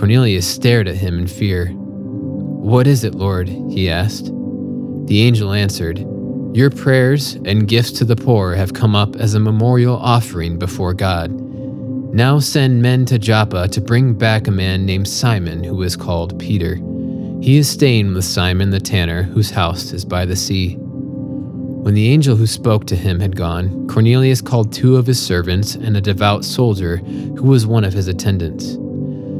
Cornelius stared at him in fear. What is it, Lord? he asked. The angel answered, Your prayers and gifts to the poor have come up as a memorial offering before God. Now send men to Joppa to bring back a man named Simon who is called Peter. He is staying with Simon the tanner, whose house is by the sea. When the angel who spoke to him had gone, Cornelius called two of his servants and a devout soldier who was one of his attendants.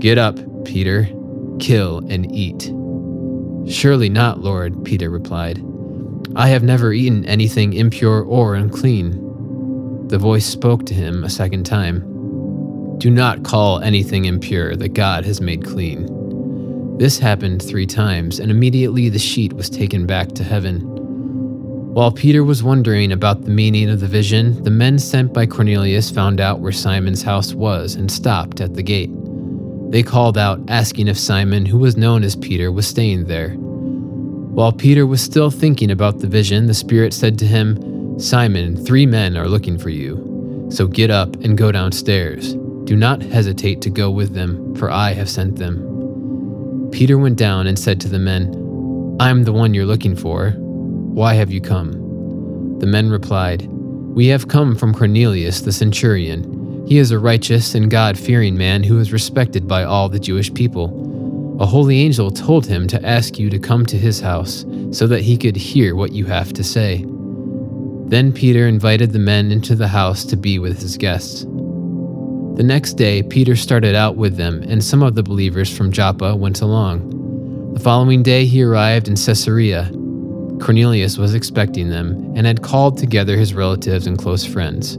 Get up, Peter, kill and eat. Surely not, Lord, Peter replied. I have never eaten anything impure or unclean. The voice spoke to him a second time. Do not call anything impure that God has made clean. This happened three times, and immediately the sheet was taken back to heaven. While Peter was wondering about the meaning of the vision, the men sent by Cornelius found out where Simon's house was and stopped at the gate. They called out, asking if Simon, who was known as Peter, was staying there. While Peter was still thinking about the vision, the Spirit said to him, Simon, three men are looking for you. So get up and go downstairs. Do not hesitate to go with them, for I have sent them. Peter went down and said to the men, I am the one you're looking for. Why have you come? The men replied, We have come from Cornelius the centurion he is a righteous and God fearing man who is respected by all the Jewish people. A holy angel told him to ask you to come to his house so that he could hear what you have to say. Then Peter invited the men into the house to be with his guests. The next day, Peter started out with them, and some of the believers from Joppa went along. The following day, he arrived in Caesarea. Cornelius was expecting them and had called together his relatives and close friends.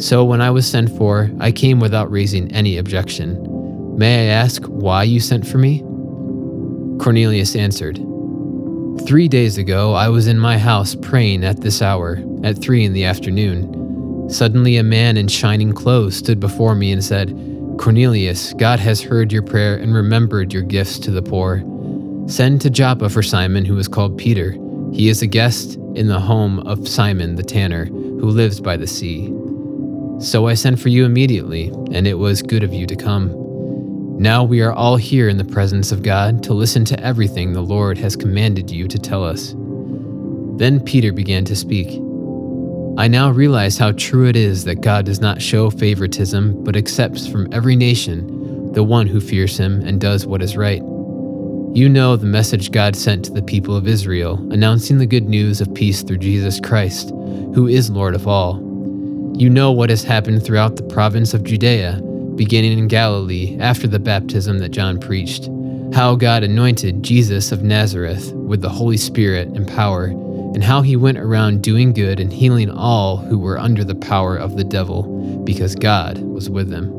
so when I was sent for, I came without raising any objection. May I ask why you sent for me? Cornelius answered, Three days ago, I was in my house praying at this hour, at three in the afternoon. Suddenly, a man in shining clothes stood before me and said, Cornelius, God has heard your prayer and remembered your gifts to the poor. Send to Joppa for Simon, who is called Peter. He is a guest in the home of Simon the tanner, who lives by the sea. So I sent for you immediately, and it was good of you to come. Now we are all here in the presence of God to listen to everything the Lord has commanded you to tell us. Then Peter began to speak. I now realize how true it is that God does not show favoritism, but accepts from every nation the one who fears him and does what is right. You know the message God sent to the people of Israel, announcing the good news of peace through Jesus Christ, who is Lord of all. You know what has happened throughout the province of Judea, beginning in Galilee after the baptism that John preached, how God anointed Jesus of Nazareth with the Holy Spirit and power, and how he went around doing good and healing all who were under the power of the devil, because God was with them.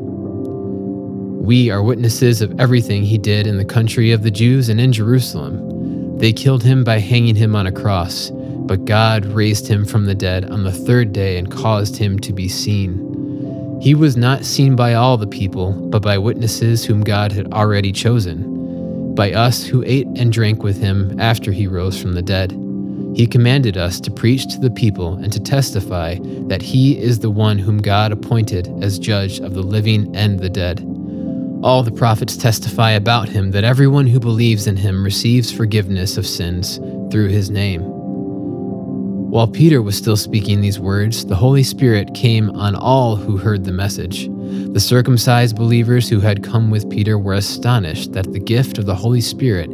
We are witnesses of everything he did in the country of the Jews and in Jerusalem. They killed him by hanging him on a cross but God raised him from the dead on the third day and caused him to be seen. He was not seen by all the people, but by witnesses whom God had already chosen. by us who ate and drank with him after he rose from the dead. He commanded us to preach to the people and to testify that he is the one whom God appointed as judge of the living and the dead. All the prophets testify about him that everyone who believes in him receives forgiveness of sins through his name. While Peter was still speaking these words, the Holy Spirit came on all who heard the message. The circumcised believers who had come with Peter were astonished that the gift of the Holy Spirit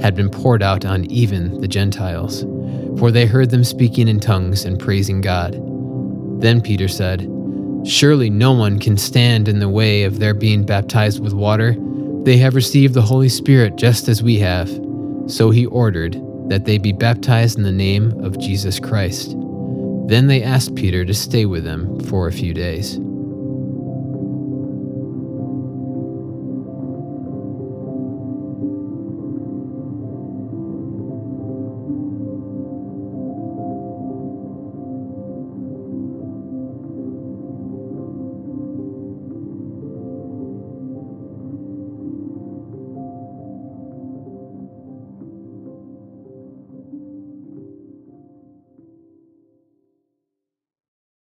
had been poured out on even the Gentiles, for they heard them speaking in tongues and praising God. Then Peter said, Surely no one can stand in the way of their being baptized with water. They have received the Holy Spirit just as we have. So he ordered that they be baptized in the name of Jesus Christ. Then they asked Peter to stay with them for a few days.